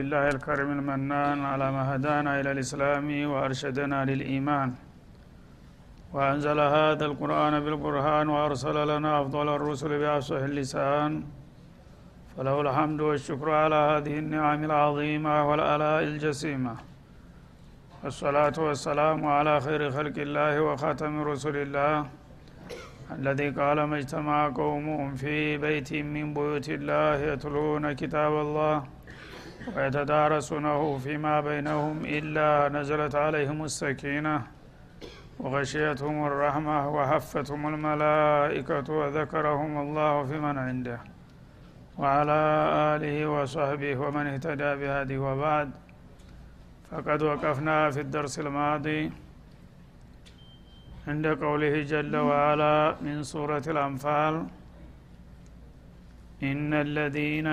لله الكريم المنان على ما هدانا إلى الإسلام وأرشدنا للإيمان. وأنزل هذا القرآن بالقرآن وأرسل لنا أفضل الرسل بأفصح اللسان. فله الحمد والشكر على هذه النعم العظيمة والآلاء الجسيمة. والصلاة والسلام على خير خلق الله وخاتم رسل الله الذي قال ما اجتمع قوم في بيت من بيوت الله يتلون كتاب الله ويتدارسونه فيما بينهم إلا نزلت عليهم السكينة وغشيتهم الرحمة وحفتهم الملائكة وذكرهم الله في من عنده وعلى آله وصحبه ومن اهتدى بهذه وبعد. فقد وقفنا في الدرس الماضي عند قوله جل وعلا من سورة الأنفال إن الذين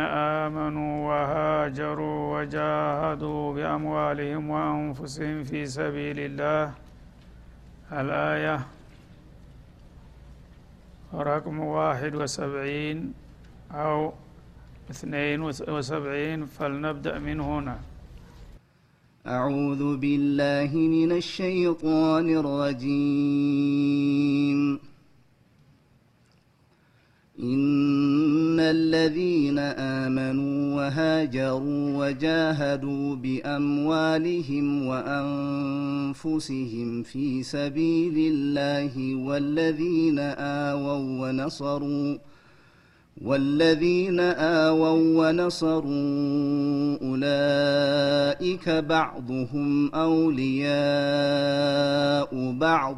آمنوا وهاجروا وجاهدوا بأموالهم وأنفسهم في سبيل الله. الآية رقم واحد وسبعين أو اثنين وسبعين فلنبدأ من هنا. أعوذ بالله من الشيطان الرجيم. الذين آمنوا وهاجروا وجاهدوا بأموالهم وأنفسهم في سبيل الله والذين آووا ونصروا والذين آووا ونصروا أولئك بعضهم أولياء بعض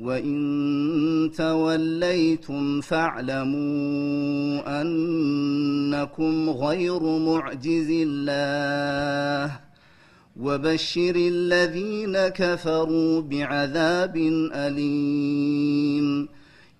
وإن توليتم فاعلموا أنكم غير معجز الله وبشر الذين كفروا بعذاب أليم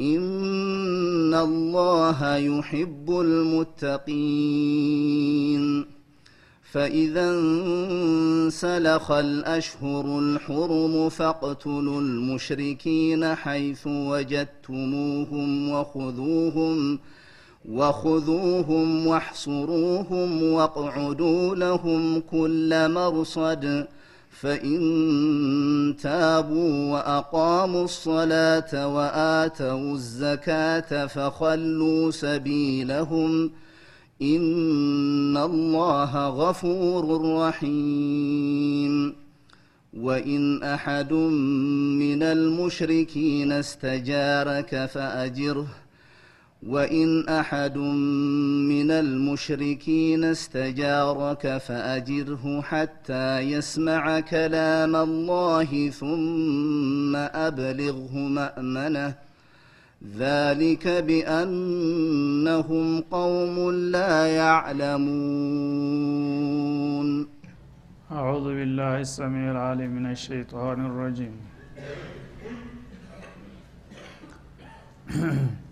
إن الله يحب المتقين فإذا انسلخ الأشهر الحرم فاقتلوا المشركين حيث وجدتموهم وخذوهم وخذوهم واحصروهم واقعدوا لهم كل مرصد فإن تابوا وأقاموا الصلاة وآتوا الزكاة فخلوا سبيلهم إن الله غفور رحيم. وإن أحد من المشركين استجارك فأجره وإن أحد من المشركين استجارك فأجره حتى يسمع كلام الله ثم أبلغه مأمنه. ذلك بأنهم قوم لا يعلمون. أعوذ بالله السميع العليم من الشيطان الرجيم.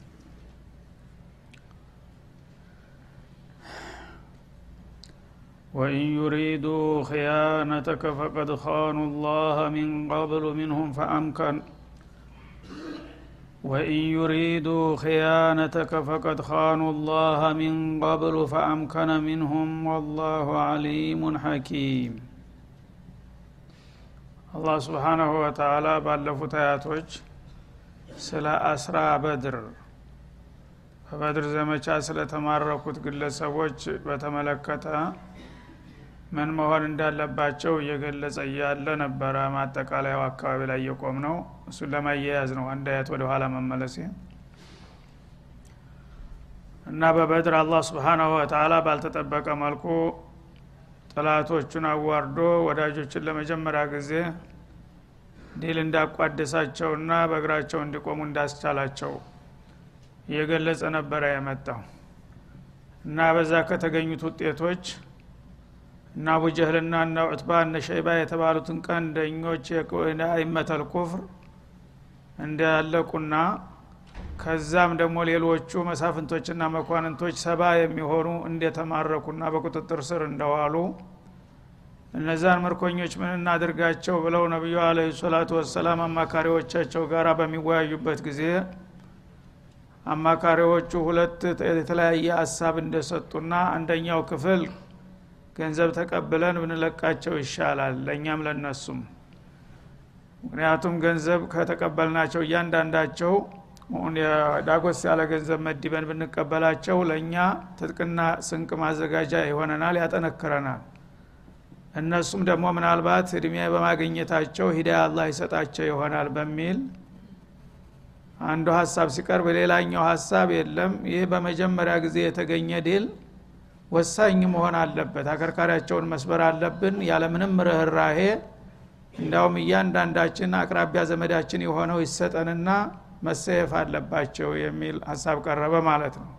وإن يريدوا خيانتك فقد خانوا الله من قبل منهم فأمكن وإن يريدوا خيانتك فقد خانوا الله من قبل فأمكن منهم والله عليم حكيم አላህ ስብሓናሁ ወተላ ባለፉት አያቶች ስለ አስራ በድር በበድር ዘመቻ ስለተማረኩት ግለሰቦች በተመለከተ ምን መሆን እንዳለባቸው እየገለጸ እያለ ነበረ። ማጠቃለያው አካባቢ ላይ የቆም ነው እሱን ለማያያዝ ነው። አንድ አያት ወደ ኋላ መመለሴ። እና በበድር አላህ ስብሓናሁ ወተላ ባልተጠበቀ መልኩ ጠላቶቹን አዋርዶ ወዳጆችን ለመጀመሪያ ጊዜ ድል እንዳቋደሳቸውና በእግራቸው እንዲቆሙ እንዳስቻላቸው እየገለጸ ነበረ የመጣው። እና በዛ ከተገኙት ውጤቶች እና አቡጀህልና እና ዑትባ እነ ሸይባ የተባሉትን ቀንደኞች አይመተል ኩፍር እንዳለቁና ከዛም ደግሞ ሌሎቹ መሳፍንቶችና መኳንንቶች ሰባ የሚሆኑ እንደተማረኩና በቁጥጥር ስር እንደዋሉ እነዛን ምርኮኞች ምን እናድርጋቸው ብለው ነቢዩ አለ ሰላቱ ወሰላም አማካሪዎቻቸው ጋር በሚወያዩበት ጊዜ አማካሪዎቹ ሁለት የተለያየ ሀሳብ እንደሰጡና አንደኛው ክፍል ገንዘብ ተቀብለን ብንለቃቸው ይሻላል ለእኛም ለነሱም ምክንያቱም ገንዘብ ከተቀበልናቸው እያንዳንዳቸው ዳጎስ ያለ ገንዘብ መድበን ብንቀበላቸው ለእኛ ትጥቅና ስንቅ ማዘጋጃ ይሆነናል ያጠነክረናል። እነሱም ደግሞ ምናልባት እድሜ በማግኘታቸው ሂዳያ አላህ ይሰጣቸው ይሆናል በሚል አንዱ ሀሳብ ሲቀርብ ሌላኛው ሀሳብ የለም። ይህ በመጀመሪያ ጊዜ የተገኘ ድል ወሳኝ መሆን አለበት። አከርካሪያቸውን መስበር አለብን። ያለምንም ርኅራሄ እንዳውም እያንዳንዳችን አቅራቢያ ዘመዳችን የሆነው ይሰጠንና መሰየፍ አለባቸው የሚል ሀሳብ ቀረበ ማለት ነው።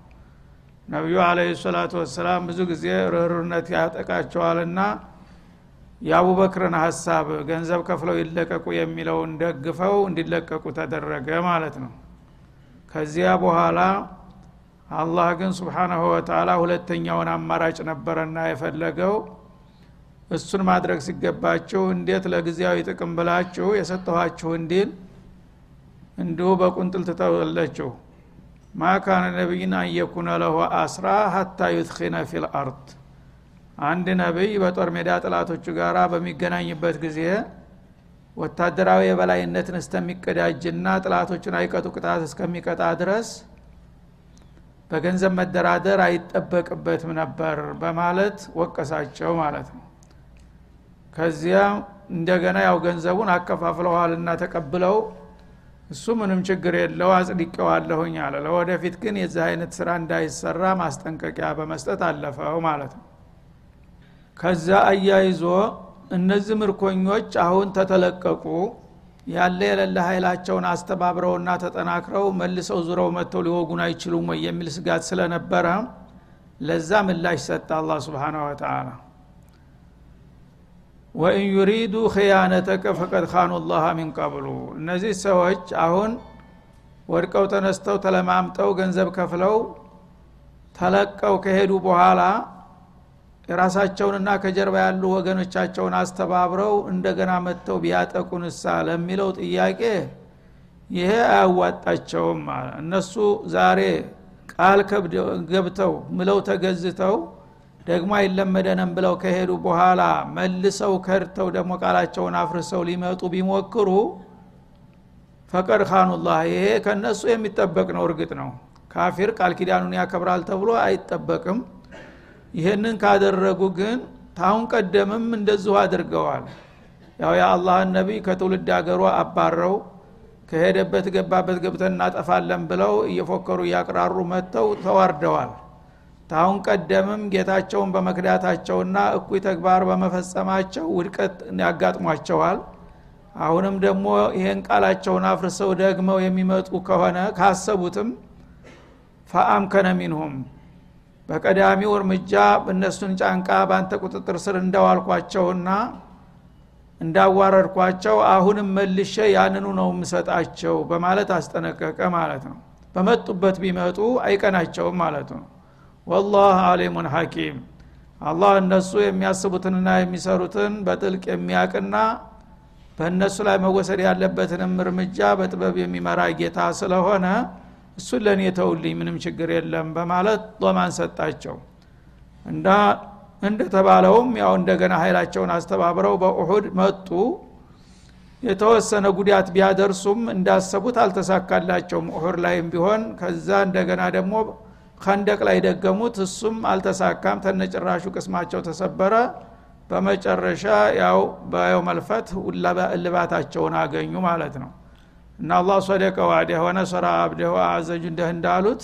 ነቢዩ አለ ሰላቱ ወሰላም ብዙ ጊዜ ርኅሩነት ያጠቃቸዋልና የአቡበክርን ሀሳብ ገንዘብ ከፍለው ይለቀቁ የሚለውን ደግፈው እንዲለቀቁ ተደረገ ማለት ነው። ከዚያ በኋላ አላህ ግን ስብሓናሁ ወተላ ሁለተኛውን አማራጭ ነበረና የፈለገው እሱን ማድረግ ሲገባችሁ እንዴት ለጊዜያዊ ጥቅም ብላችሁ የሰጠኋችሁ እንዲል እንዲሁ በቁንጥል ትተወለችሁ ማካነ ነቢይን አንየኩነ ለሁ አስራ ሀታ ዩትኪነ ፊል አርድ። አንድ ነቢይ በጦር ሜዳ ጥላቶቹ ጋር በሚገናኝበት ጊዜ ወታደራዊ የበላይነትን እስከሚቀዳጅና ጥላቶቹን አይቀጡ ቅጣት እስከሚቀጣ ድረስ በገንዘብ መደራደር አይጠበቅበትም ነበር በማለት ወቀሳቸው ማለት ነው። ከዚያ እንደገና ያው ገንዘቡን አከፋፍለዋልና ተቀብለው እሱ ምንም ችግር የለው አጽድቄዋለሁኝ አለ። ለወደፊት ግን የዚህ አይነት ስራ እንዳይሰራ ማስጠንቀቂያ በመስጠት አለፈው ማለት ነው። ከዛ አያይዞ እነዚህ ምርኮኞች አሁን ተተለቀቁ ያለ የሌለ ኃይላቸውን አስተባብረውና ተጠናክረው መልሰው ዙረው መጥተው ሊወጉን አይችሉም ወይ የሚል ስጋት ስለነበረ ለዛ ምላሽ ሰጠ አላ ስብን ወተላ ወኢን ዩሪዱ ክያነተከ ፈቀድ ካኑ ላሃ ሚን ቀብሉ። እነዚህ ሰዎች አሁን ወድቀው ተነስተው ተለማምጠው ገንዘብ ከፍለው ተለቀው ከሄዱ በኋላ የራሳቸውንና ከጀርባ ያሉ ወገኖቻቸውን አስተባብረው እንደገና መጥተው ቢያጠቁንሳ ለሚለው ጥያቄ ይሄ አያዋጣቸውም እነሱ ዛሬ ቃል ገብተው ምለው ተገዝተው ደግሞ አይለመደንም ብለው ከሄዱ በኋላ መልሰው ከድተው ደግሞ ቃላቸውን አፍርሰው ሊመጡ ቢሞክሩ ፈቀድ ካኑላህ ይሄ ከነሱ የሚጠበቅ ነው። እርግጥ ነው። ካፊር ቃል ኪዳኑን ያከብራል ተብሎ አይጠበቅም ይህንን ካደረጉ ግን ታሁን ቀደምም እንደዚሁ አድርገዋል። ያው የአላህን ነቢይ ከትውልድ አገሩ አባረው ከሄደበት ገባበት ገብተን እናጠፋለን ብለው እየፎከሩ እያቅራሩ መጥተው ተዋርደዋል። ታሁን ቀደምም ጌታቸውን በመክዳታቸውና እኩይ ተግባር በመፈጸማቸው ውድቀት ያጋጥሟቸዋል። አሁንም ደግሞ ይህን ቃላቸውን አፍርሰው ደግመው የሚመጡ ከሆነ ካሰቡትም ፈአምከነ ሚንሁም በቀዳሚው እርምጃ እነሱን ጫንቃ በአንተ ቁጥጥር ስር እንዳዋልኳቸውና እንዳዋረድኳቸው አሁንም መልሼ ያንኑ ነው የምሰጣቸው በማለት አስጠነቀቀ ማለት ነው። በመጡበት ቢመጡ አይቀናቸውም ማለት ነው። ወላህ አሊሙን ሐኪም። አላህ እነሱ የሚያስቡትንና የሚሰሩትን በጥልቅ የሚያቅና በእነሱ ላይ መወሰድ ያለበትንም እርምጃ በጥበብ የሚመራ ጌታ ስለሆነ እሱን ለእኔ ተውልኝ ምንም ችግር የለም በማለት ሎማን ሰጣቸው። እና እንደተባለውም ያው እንደገና ኃይላቸውን አስተባብረው በኡሁድ መጡ። የተወሰነ ጉዳት ቢያደርሱም እንዳሰቡት አልተሳካላቸውም። ኡሁድ ላይም ቢሆን ከዛ እንደገና ደግሞ ከንደቅ ላይ ደገሙት እሱም አልተሳካም። ተነጭራሹ ቅስማቸው ተሰበረ። በመጨረሻ ያው በየው መልፈት እልባታቸውን አገኙ ማለት ነው እና አላህ ሰደቀ ዋዲህ ወነሰራ አብደህ አዘጁ እንደህ እንዳሉት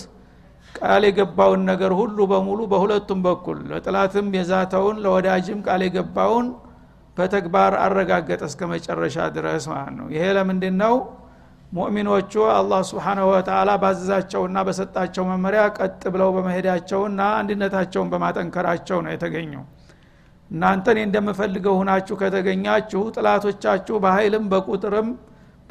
ቃል የገባውን ነገር ሁሉ በሙሉ በሁለቱም በኩል ለጥላትም የዛተውን ለወዳጅም ቃል የገባውን በተግባር አረጋገጠ እስከ መጨረሻ ድረስ ማለት ነው። ይሄ ለምንድን ነው ሙእሚኖቹ አላህ ስብሓናሁ ወተላ ባዘዛቸውና በሰጣቸው መመሪያ ቀጥ ብለው በመሄዳቸውና አንድነታቸውን በማጠንከራቸው ነው የተገኘው። እናንተን እንደምፈልገው ሁናችሁ ከተገኛችሁ ጥላቶቻችሁ በኃይልም በቁጥርም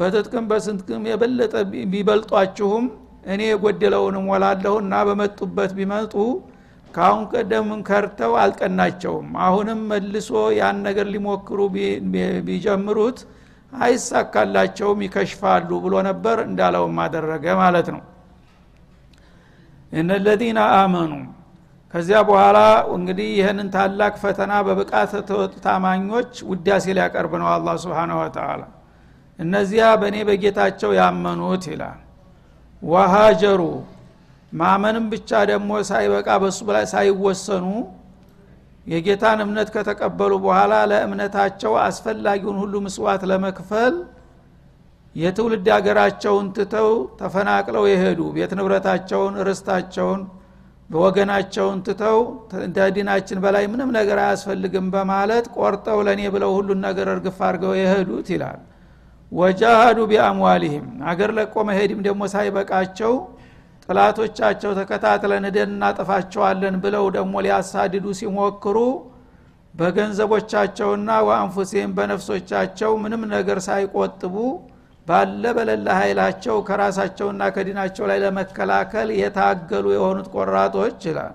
በትጥቅም በስንትቅም የበለጠ ቢበልጧችሁም እኔ የጎደለውን ሞላለሁና በመጡበት ቢመጡ ካሁን ቀደምን ከርተው አልቀናቸውም። አሁንም መልሶ ያን ነገር ሊሞክሩ ቢጀምሩት አይሳካላቸውም ይከሽፋሉ ብሎ ነበር እንዳለውም አደረገ ማለት ነው። እነለዚነ አመኑ። ከዚያ በኋላ እንግዲህ ይህንን ታላቅ ፈተና በብቃት ተወጡ። ታማኞች ውዳሴ ሊያቀርብ ነው አላ ስብን ወተላ እነዚያ በእኔ በጌታቸው ያመኑት ይላል። ወሃጀሩ ማመንም ብቻ ደግሞ ሳይበቃ በሱ ላይ ሳይወሰኑ የጌታን እምነት ከተቀበሉ በኋላ ለእምነታቸው አስፈላጊውን ሁሉ ምስዋት ለመክፈል የትውልድ ሀገራቸውን ትተው ተፈናቅለው የሄዱ ቤት ንብረታቸውን ርስታቸውን ወገናቸውን ትተው ዲናችን በላይ ምንም ነገር አያስፈልግም በማለት ቆርጠው ለእኔ ብለው ሁሉን ነገር እርግፍ አድርገው የሄዱት ይላል ወጃሃዱ ቢአምዋሊህም አገር ለቆ መሄድም ደግሞ ሳይበቃቸው ጥላቶቻቸው ተከታትለን ሄደን እናጠፋቸዋለን ብለው ደግሞ ሊያሳድዱ ሲሞክሩ በገንዘቦቻቸውና ወአንፉሲህም በነፍሶቻቸው ምንም ነገር ሳይቆጥቡ ባለ በለላ ኃይላቸው ከራሳቸውና ከዲናቸው ላይ ለመከላከል የታገሉ የሆኑት ቆራጦች ይላል።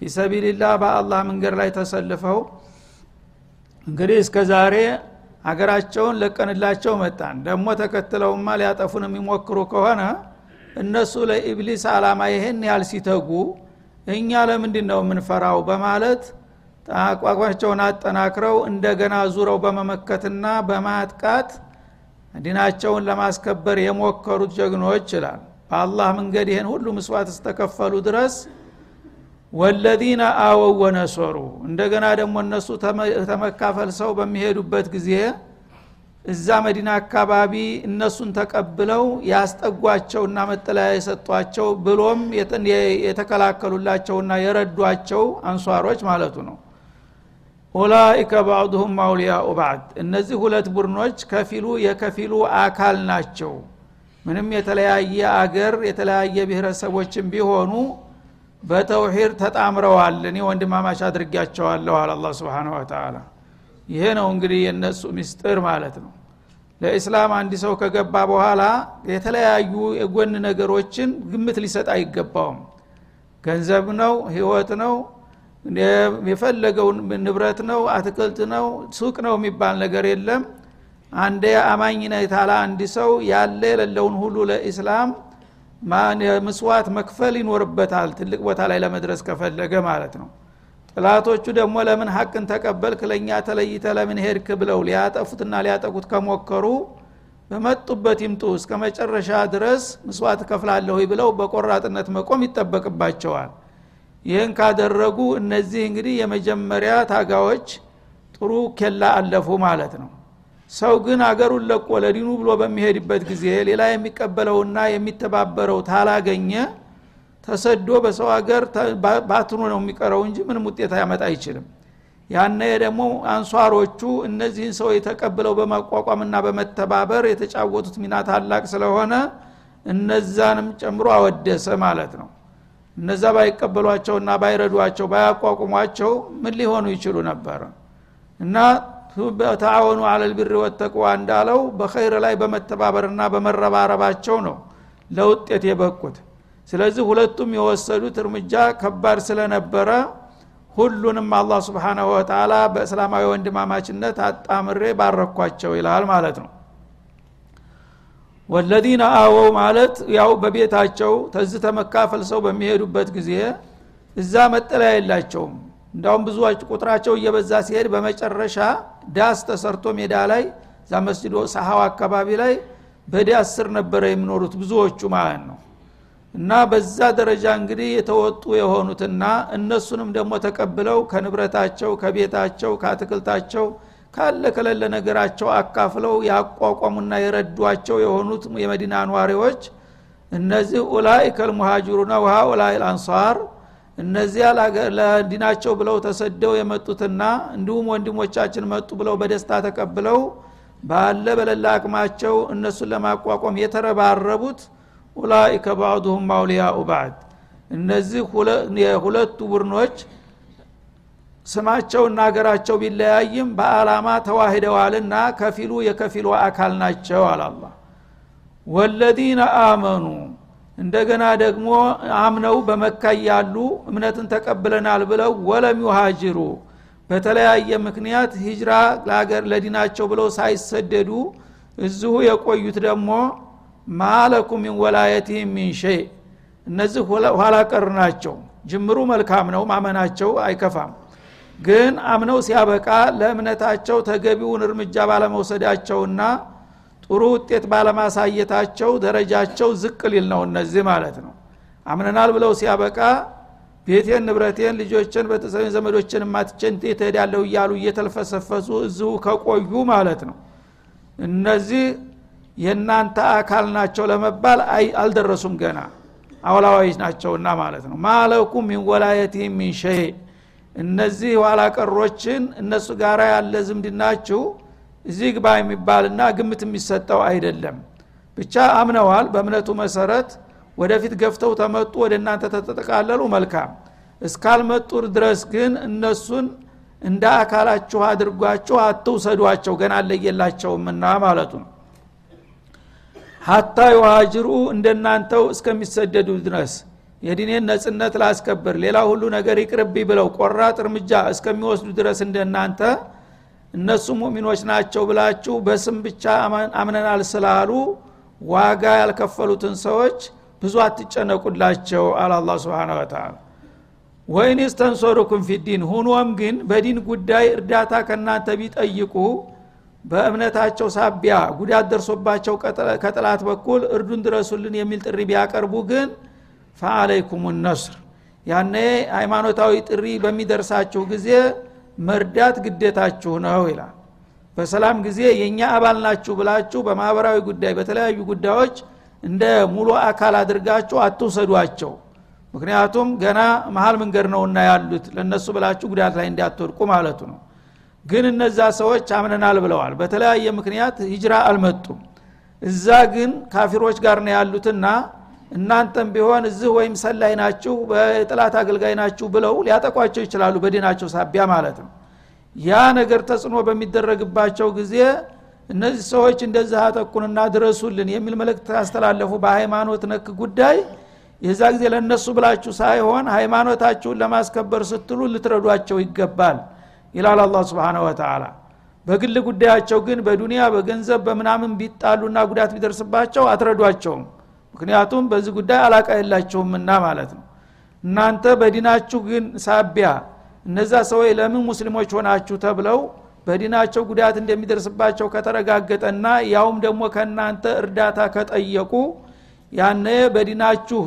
ፊሰቢልላህ በአላህ መንገድ ላይ ተሰልፈው እንግዲህ እስከ ዛሬ አገራቸውን ለቀንላቸው መጣን። ደግሞ ተከትለውማ ሊያጠፉን የሚሞክሩ ከሆነ እነሱ ለኢብሊስ አላማ ይህን ያህል ሲተጉ እኛ ለምንድን ነው የምንፈራው? በማለት አቋቋቸውን አጠናክረው እንደገና ዙረው በመመከትና በማጥቃት ዲናቸውን ለማስከበር የሞከሩት ጀግኖች ይላል። በአላህ መንገድ ይህን ሁሉ ምስዋት እስተከፈሉ ድረስ ወለዚነ አወው ወነሶሩ። እንደገና ደግሞ እነሱ ተመካፈል ሰው በሚሄዱበት ጊዜ እዛ መዲና አካባቢ እነሱን ተቀብለው ያስጠጓቸውና መጠለያ የሰጧቸው ብሎም የተከላከሉላቸውና የረዷቸው አንሷሮች ማለቱ ነው። ኡላኢከ ባዕዱሁም አውሊያኡ ባዕድ። እነዚህ ሁለት ቡድኖች ከፊሉ የከፊሉ አካል ናቸው። ምንም የተለያየ አገር የተለያየ ብሔረሰቦችን ቢሆኑ በተውሂድ ተጣምረዋል እኔ ወንድማማች አድርጊያቸዋለሁ አለ አላ ስብን ወተላ ይሄ ነው እንግዲህ የእነሱ ምስጢር ማለት ነው። ለእስላም አንድ ሰው ከገባ በኋላ የተለያዩ የጎን ነገሮችን ግምት ሊሰጥ አይገባውም። ገንዘብ ነው ህይወት ነው የፈለገው ንብረት ነው አትክልት ነው ሱቅ ነው የሚባል ነገር የለም። አንደ አማኝ ነታላ አንድ ሰው ያለ የሌለውን ሁሉ ለኢስላም ምስዋት መክፈል ይኖርበታል? ትልቅ ቦታ ላይ ለመድረስ ከፈለገ ማለት ነው። ጥላቶቹ ደግሞ ለምን ሀቅን ተቀበልክ? ለእኛ ተለይተ ለምን ሄድክ? ብለው ሊያጠፉትና ሊያጠቁት ከሞከሩ በመጡበት ይምጡ እስከ መጨረሻ ድረስ ምስዋት ከፍላለሁ ብለው በቆራጥነት መቆም ይጠበቅባቸዋል። ይህን ካደረጉ እነዚህ እንግዲህ የመጀመሪያ ታጋዎች ጥሩ ኬላ አለፉ ማለት ነው ሰው ግን አገሩን ለቆ ለዲኑ ብሎ በሚሄድበት ጊዜ ሌላ የሚቀበለውና የሚተባበረው ታላገኘ ተሰዶ በሰው ሀገር ባትኑ ነው የሚቀረው እንጂ ምንም ውጤት ያመጣ አይችልም። ያነ ደግሞ አንሷሮቹ እነዚህን ሰው የተቀብለው በማቋቋምና በመተባበር የተጫወቱት ሚና ታላቅ ስለሆነ እነዛንም ጨምሮ አወደሰ ማለት ነው። እነዛ ባይቀበሏቸውና ባይረዷቸው ባያቋቁሟቸው ምን ሊሆኑ ይችሉ ነበር? እና ተአወኑ አለልብር ወተቅዋ እንዳለው በኸይር ላይ በመተባበርና በመረባረባቸው ነው ለውጤት የበቁት። ስለዚህ ሁለቱም የወሰዱት እርምጃ ከባድ ስለነበረ ሁሉንም አላህ ስብሓናሁ ወተላ በእስላማዊ ወንድማማችነት አጣምሬ ባረኳቸው ይላል ማለት ነው። ወለዚነ አወው ማለት ያው በቤታቸው ተዝተ መካፈል ሰው በሚሄዱበት ጊዜ እዛ መጠለያ የላቸውም እንዳውም ብዙዎች ቁጥራቸው እየበዛ ሲሄድ በመጨረሻ ዳስ ተሰርቶ ሜዳ ላይ እዛ መስጅዶ ሰሃው አካባቢ ላይ በዳስ ስር ነበረ የሚኖሩት ብዙዎቹ ማለት ነው። እና በዛ ደረጃ እንግዲህ የተወጡ የሆኑትና እነሱንም ደግሞ ተቀብለው ከንብረታቸው ከቤታቸው ከአትክልታቸው ካለ ከሌለ ነገራቸው አካፍለው ያቋቋሙና የረዷቸው የሆኑት የመዲና ኗሪዎች እነዚህ ኡላኢከ ልሙሃጅሩና ውሃ ኡላይ ልአንሷር እነዚያ ለዲናቸው ብለው ተሰደው የመጡትና እንዲሁም ወንድሞቻችን መጡ ብለው በደስታ ተቀብለው ባለ በሌላ አቅማቸው እነሱን ለማቋቋም የተረባረቡት ኡላኢከ ባዕዱሁም አውሊያኡ ባዕድ እነዚህ የሁለቱ ቡድኖች ስማቸውና ሀገራቸው ቢለያይም በአላማ ተዋሂደዋልና ከፊሉ የከፊሉ አካል ናቸው አላላ ወለዚነ አመኑ እንደገና ደግሞ አምነው በመካ ያሉ እምነትን ተቀብለናል ብለው ወለም ዩሃጅሩ በተለያየ ምክንያት ሂጅራ ለሀገር ለዲናቸው ብለው ሳይሰደዱ እዚሁ የቆዩት ደግሞ ማለኩም ሚን ወላየትህም ሚን ሸይ እነዚህ ኋላ ቀር ናቸው። ጅምሩ መልካም ነው ማመናቸው አይከፋም። ግን አምነው ሲያበቃ ለእምነታቸው ተገቢውን እርምጃ ባለመውሰዳቸውና ጥሩ ውጤት ባለማሳየታቸው ደረጃቸው ዝቅ ሊል ነው እነዚህ ማለት ነው። አምነናል ብለው ሲያበቃ ቤቴን ንብረቴን ልጆችን ቤተሰብ ዘመዶችን ማትቸን ትሄዳለሁ እያሉ እየተልፈሰፈሱ እዚሁ ከቆዩ ማለት ነው። እነዚህ የእናንተ አካል ናቸው ለመባል አልደረሱም ገና። አውላዋይች ናቸውና ማለት ነው። ማለኩም ሚን ወላየት ሚን ሸይ። እነዚህ ኋላ ቀሮችን እነሱ ጋር ያለ ዝምድናችሁ እዚህ ግባ የሚባልና ግምት የሚሰጠው አይደለም። ብቻ አምነዋል። በእምነቱ መሰረት ወደፊት ገፍተው ተመጡ ወደ እናንተ ተጠቃለሉ። መልካም። እስካልመጡ ድረስ ግን እነሱን እንደ አካላችሁ አድርጓችሁ አትውሰዷቸው ገና አለየላቸውምና ማለቱ ነው። ሀታ የዋጅሩ እንደናንተው እስከሚሰደዱ ድረስ የዲኔን ነጽነት ላስከብር ሌላ ሁሉ ነገር ይቅርብ ብለው ቆራጥ እርምጃ እስከሚወስዱ ድረስ እንደናንተ እነሱ ሙእሚኖች ናቸው ብላችሁ በስም ብቻ አምነናል ስላሉ ዋጋ ያልከፈሉትን ሰዎች ብዙ አትጨነቁላቸው አለ አላ ስብን ወተላ ወይን ስተንሶሩኩም ፊዲን ሁኖም ግን በዲን ጉዳይ እርዳታ ከእናንተ ቢጠይቁ በእምነታቸው ሳቢያ ጉዳት ደርሶባቸው ከጥላት በኩል እርዱን ድረሱልን የሚል ጥሪ ቢያቀርቡ ግን ፈአለይኩም ነስር። ያኔ ሃይማኖታዊ ጥሪ በሚደርሳችሁ ጊዜ መርዳት ግዴታችሁ ነው ይላል። በሰላም ጊዜ የእኛ አባል ናችሁ ብላችሁ በማህበራዊ ጉዳይ በተለያዩ ጉዳዮች እንደ ሙሉ አካል አድርጋችሁ አትውሰዷቸው። ምክንያቱም ገና መሀል መንገድ ነውና ያሉት ለእነሱ ብላችሁ ጉዳት ላይ እንዲያትወድቁ ማለቱ ነው። ግን እነዛ ሰዎች አምነናል ብለዋል። በተለያየ ምክንያት ሂጅራ አልመጡም። እዛ ግን ካፊሮች ጋር ነው ያሉትና እናንተም ቢሆን እዚህ ወይም ሰላይ ናችሁ በጥላት አገልጋይ ናችሁ ብለው ሊያጠቋቸው ይችላሉ በዲናቸው ሳቢያ ማለት ነው። ያ ነገር ተጽዕኖ በሚደረግባቸው ጊዜ እነዚህ ሰዎች እንደዚህ አጠቁንና ድረሱልን የሚል መልእክት ያስተላለፉ በሃይማኖት ነክ ጉዳይ የዛ ጊዜ ለእነሱ ብላችሁ ሳይሆን ሃይማኖታችሁን ለማስከበር ስትሉ ልትረዷቸው ይገባል ይላል አላ ስብን ወተላ በግል ጉዳያቸው ግን በዱንያ በገንዘብ በምናምን ቢጣሉና ጉዳት ቢደርስባቸው አትረዷቸውም ምክንያቱም በዚህ ጉዳይ አላቃ የላቸውምና ማለት ነው። እናንተ በዲናችሁ ግን ሳቢያ እነዛ ሰዎች ለምን ሙስሊሞች ሆናችሁ ተብለው በዲናቸው ጉዳት እንደሚደርስባቸው ከተረጋገጠና ያውም ደግሞ ከእናንተ እርዳታ ከጠየቁ ያነ በዲናችሁ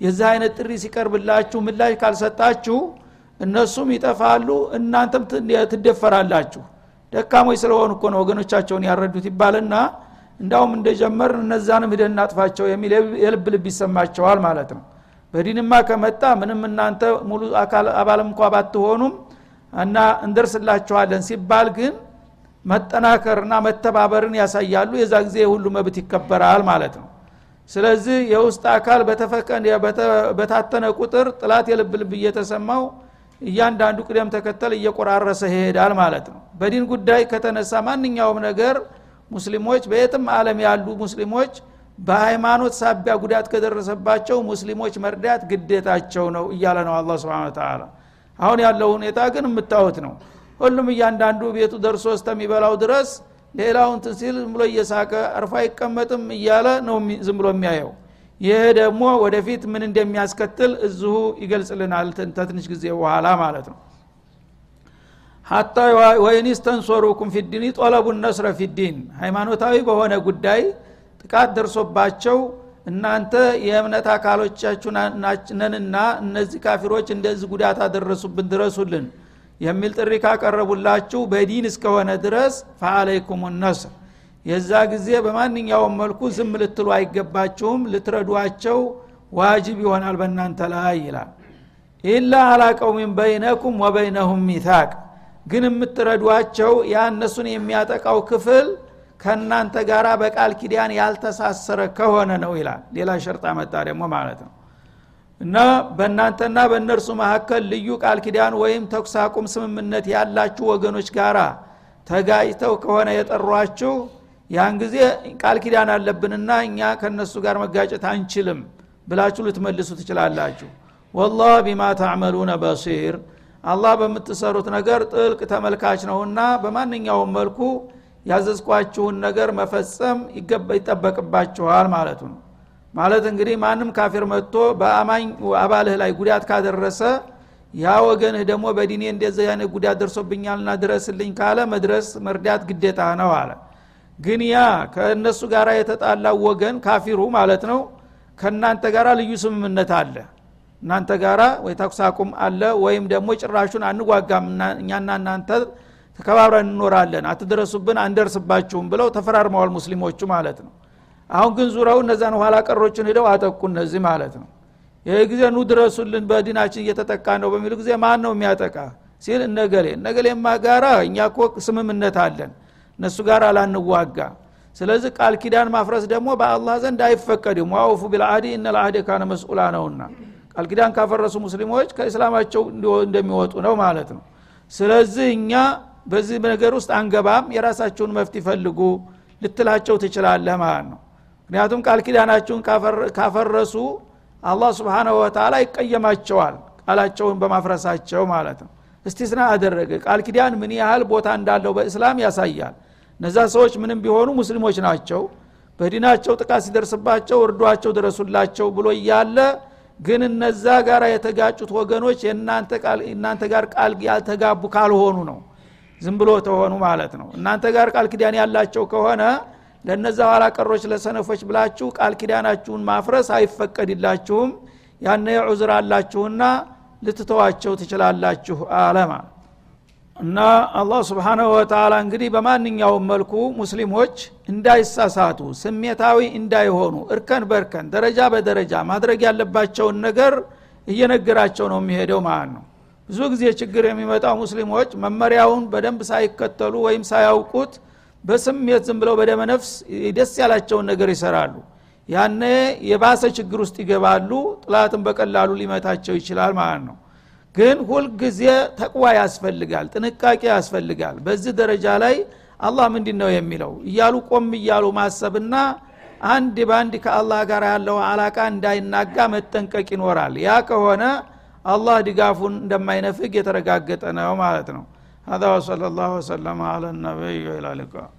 የዚህ አይነት ጥሪ ሲቀርብላችሁ ምላሽ ካልሰጣችሁ እነሱም ይጠፋሉ እናንተም ትደፈራላችሁ። ደካሞች ስለሆኑ እኮ ነው ወገኖቻቸውን ያረዱት ይባልና እንዳውም እንደጀመር እነዛንም ሂደን እናጥፋቸው የሚል የልብ ልብ ይሰማቸዋል ማለት ነው። በዲንማ ከመጣ ምንም እናንተ ሙሉ አባልም እንኳ ባትሆኑም እና እንደርስላችኋለን ሲባል ግን መጠናከርና መተባበርን ያሳያሉ። የዛ ጊዜ የሁሉ መብት ይከበራል ማለት ነው። ስለዚህ የውስጥ አካል በታተነ ቁጥር ጥላት የልብ ልብ እየተሰማው እያንዳንዱ ቅደም ተከተል እየቆራረሰ ይሄዳል ማለት ነው። በዲን ጉዳይ ከተነሳ ማንኛውም ነገር ሙስሊሞች በየትም ዓለም ያሉ ሙስሊሞች በሃይማኖት ሳቢያ ጉዳት ከደረሰባቸው ሙስሊሞች መርዳት ግዴታቸው ነው እያለ ነው አላ ስብን ተላ አሁን ያለው ሁኔታ ግን የምታዩት ነው። ሁሉም እያንዳንዱ ቤቱ ደርሶ እስከሚበላው ድረስ ሌላውን ሲል ዝም ብሎ እየሳቀ አርፎ አይቀመጥም እያለ ነው ዝም ብሎ የሚያየው። ይህ ደግሞ ወደፊት ምን እንደሚያስከትል እዚሁ ይገልጽልናል ተትንሽ ጊዜ በኋላ ማለት ነው ሀታ ወይኒስ ተንሶሩኩም ፊዲን ጦለቡ ነስረ ፊዲን ሃይማኖታዊ በሆነ ጉዳይ ጥቃት ደርሶባቸው እናንተ የእምነት አካሎቻችሁ ነንና እነዚህ ካፊሮች እንደዚህ ጉዳት አደረሱብን ድረሱልን የሚል ጥሪ ካቀረቡላችሁ በዲን እስከሆነ ድረስ ፈአለይኩም ነስር። የዛ ጊዜ በማንኛውም መልኩ ዝም ልትሉ አይገባችሁም። ልትረዷቸው ዋጅብ ይሆናል በእናንተ ላይ ይላል። ኢላ አላቀውሚን በይነኩም ወበይነሁም ሚታቅ ግን የምትረዷቸው ያ የሚያጠቃው ክፍል ከእናንተ ጋር በቃል ኪዳን ያልተሳሰረ ከሆነ ነው ይላል። ሌላ ሸርጣ መጣ ደግሞ ማለት ነው። እና በእናንተና በእነርሱ መካከል ልዩ ቃል ኪዳን ወይም ተኩስ አቁም ስምምነት ያላችሁ ወገኖች ጋራ ተጋጭተው ከሆነ የጠሯችሁ ያን ጊዜ ቃል ኪዳን አለብንና እኛ ከነሱ ጋር መጋጨት አንችልም ብላችሁ ልትመልሱ ትችላላችሁ። ወላህ ቢማ ታዕመሉነ በሲር አላህ በምትሰሩት ነገር ጥልቅ ተመልካች ነውና በማንኛውም መልኩ ያዘዝኳችሁን ነገር መፈጸም ይጠበቅባችኋል ማለቱ ነው። ማለት እንግዲህ ማንም ካፊር መጥቶ በአማኝ አባልህ ላይ ጉዳት ካደረሰ ያ ወገንህ ደግሞ በዲኔ እንደዚህ አይነት ጉዳት ደርሶብኛልና ድረስልኝ ካለ መድረስ መርዳት ግዴታ ነው አለ። ግን ያ ከእነሱ ጋር የተጣላው ወገን ካፊሩ ማለት ነው ከእናንተ ጋር ልዩ ስምምነት አለ እናንተ ጋራ ወይ ተኩስ አቁም አለ ወይም ደግሞ ጭራሹን አንጓጋም እኛና እናንተ ተከባብረን እንኖራለን አትድረሱብን አንደርስባችሁም ብለው ተፈራርመዋል ሙስሊሞቹ ማለት ነው። አሁን ግን ዙረው እነዛን ኋላ ቀሮችን ሂደው አጠቁ እነዚህ ማለት ነው። ይህ ጊዜ ኑ ድረሱልን በዲናችን እየተጠቃ ነው በሚሉ ጊዜ ማን ነው የሚያጠቃ? ሲል እነገሌ እነገሌማ ጋራ? እኛ ኮ ስምምነት አለን እነሱ ጋር ላንዋጋ ስለዚህ ቃል ኪዳን ማፍረስ ደግሞ በአላህ ዘንድ አይፈቀድም። ዋውፉ ቢልአዲ እነ ልአህድ ካነ መስኡላ ነውና ቃል ኪዳን ካፈረሱ ሙስሊሞች ከእስላማቸው እንደሚወጡ ነው ማለት ነው። ስለዚህ እኛ በዚህ ነገር ውስጥ አንገባም የራሳቸውን መፍት ይፈልጉ ልትላቸው ትችላለህ ማለት ነው። ምክንያቱም ቃል ኪዳናችሁን ካፈረሱ አላህ ስብሓናሁ ወተላ ይቀየማቸዋል ቃላቸውን በማፍረሳቸው ማለት ነው። እስቲስና አደረገ። ቃል ኪዳን ምን ያህል ቦታ እንዳለው በእስላም ያሳያል። እነዛ ሰዎች ምንም ቢሆኑ ሙስሊሞች ናቸው። በዲናቸው ጥቃት ሲደርስባቸው እርዷቸው ድረሱላቸው ብሎ እያለ ግን እነዛ ጋር የተጋጩት ወገኖች እናንተ ጋር ቃል ያልተጋቡ ካልሆኑ ነው። ዝም ብሎ ተሆኑ ማለት ነው። እናንተ ጋር ቃል ኪዳን ያላቸው ከሆነ ለነዛ ኋላ ቀሮች ለሰነፎች ብላችሁ ቃል ኪዳናችሁን ማፍረስ አይፈቀድላችሁም። ያነ ዑዝር አላችሁና ልትተዋቸው ትችላላችሁ አለማ እና አላህ ስብሓናሁ ወተላ እንግዲህ በማንኛውም መልኩ ሙስሊሞች እንዳይሳሳቱ ስሜታዊ እንዳይሆኑ እርከን በእርከን ደረጃ በደረጃ ማድረግ ያለባቸውን ነገር እየነገራቸው ነው የሚሄደው ማለት ነው። ብዙ ጊዜ ችግር የሚመጣው ሙስሊሞች መመሪያውን በደንብ ሳይከተሉ ወይም ሳያውቁት በስሜት ዝም ብለው በደመነፍስ ደስ ያላቸውን ነገር ይሰራሉ። ያነ የባሰ ችግር ውስጥ ይገባሉ ጥላትን በቀላሉ ሊመታቸው ይችላል ማለት ነው ግን ሁልጊዜ ተቅዋ ያስፈልጋል ጥንቃቄ ያስፈልጋል በዚህ ደረጃ ላይ አላህ ምንድን ነው የሚለው እያሉ ቆም እያሉ ማሰብና አንድ በአንድ ከአላህ ጋር ያለው አላቃ እንዳይናጋ መጠንቀቅ ይኖራል ያ ከሆነ አላህ ድጋፉን እንደማይነፍግ የተረጋገጠ ነው ማለት ነው هذا وصلى الله وسلم على النبي وإلى اللقاء